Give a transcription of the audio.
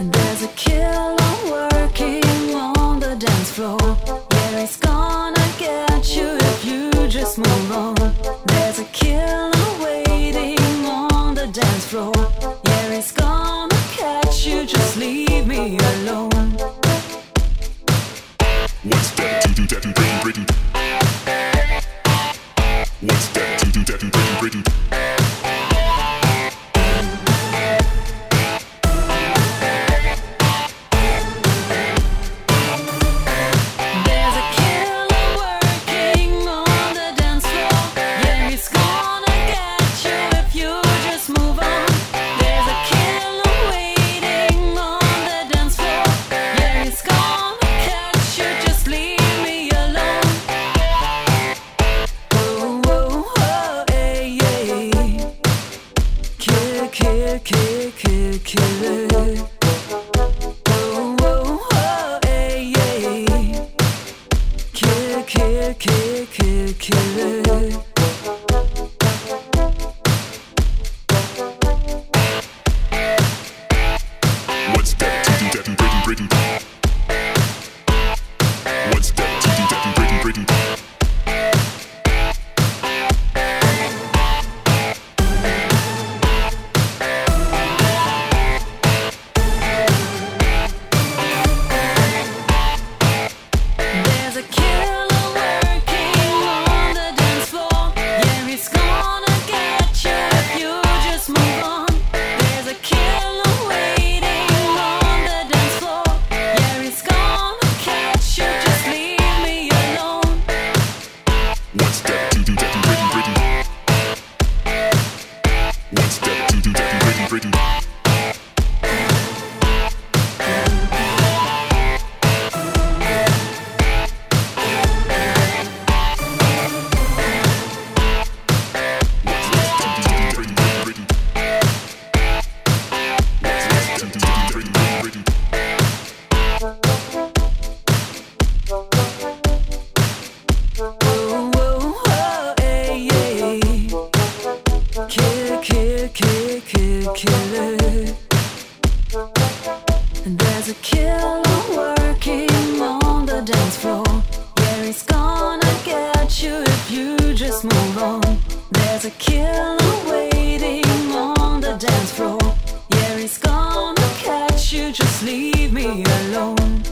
There's a killer working on the dance floor. Yeah, he's gonna get you if you just move on. There's a killer waiting on the dance floor. Yeah, he's gonna catch you. Just leave me alone. What's that? Do do that do. Kill, killer. And there's a killer working on the dance floor. Yeah, he's gonna catch you if you just move on. There's a killer waiting on the dance floor. Yeah, he's gonna catch you, just leave me alone.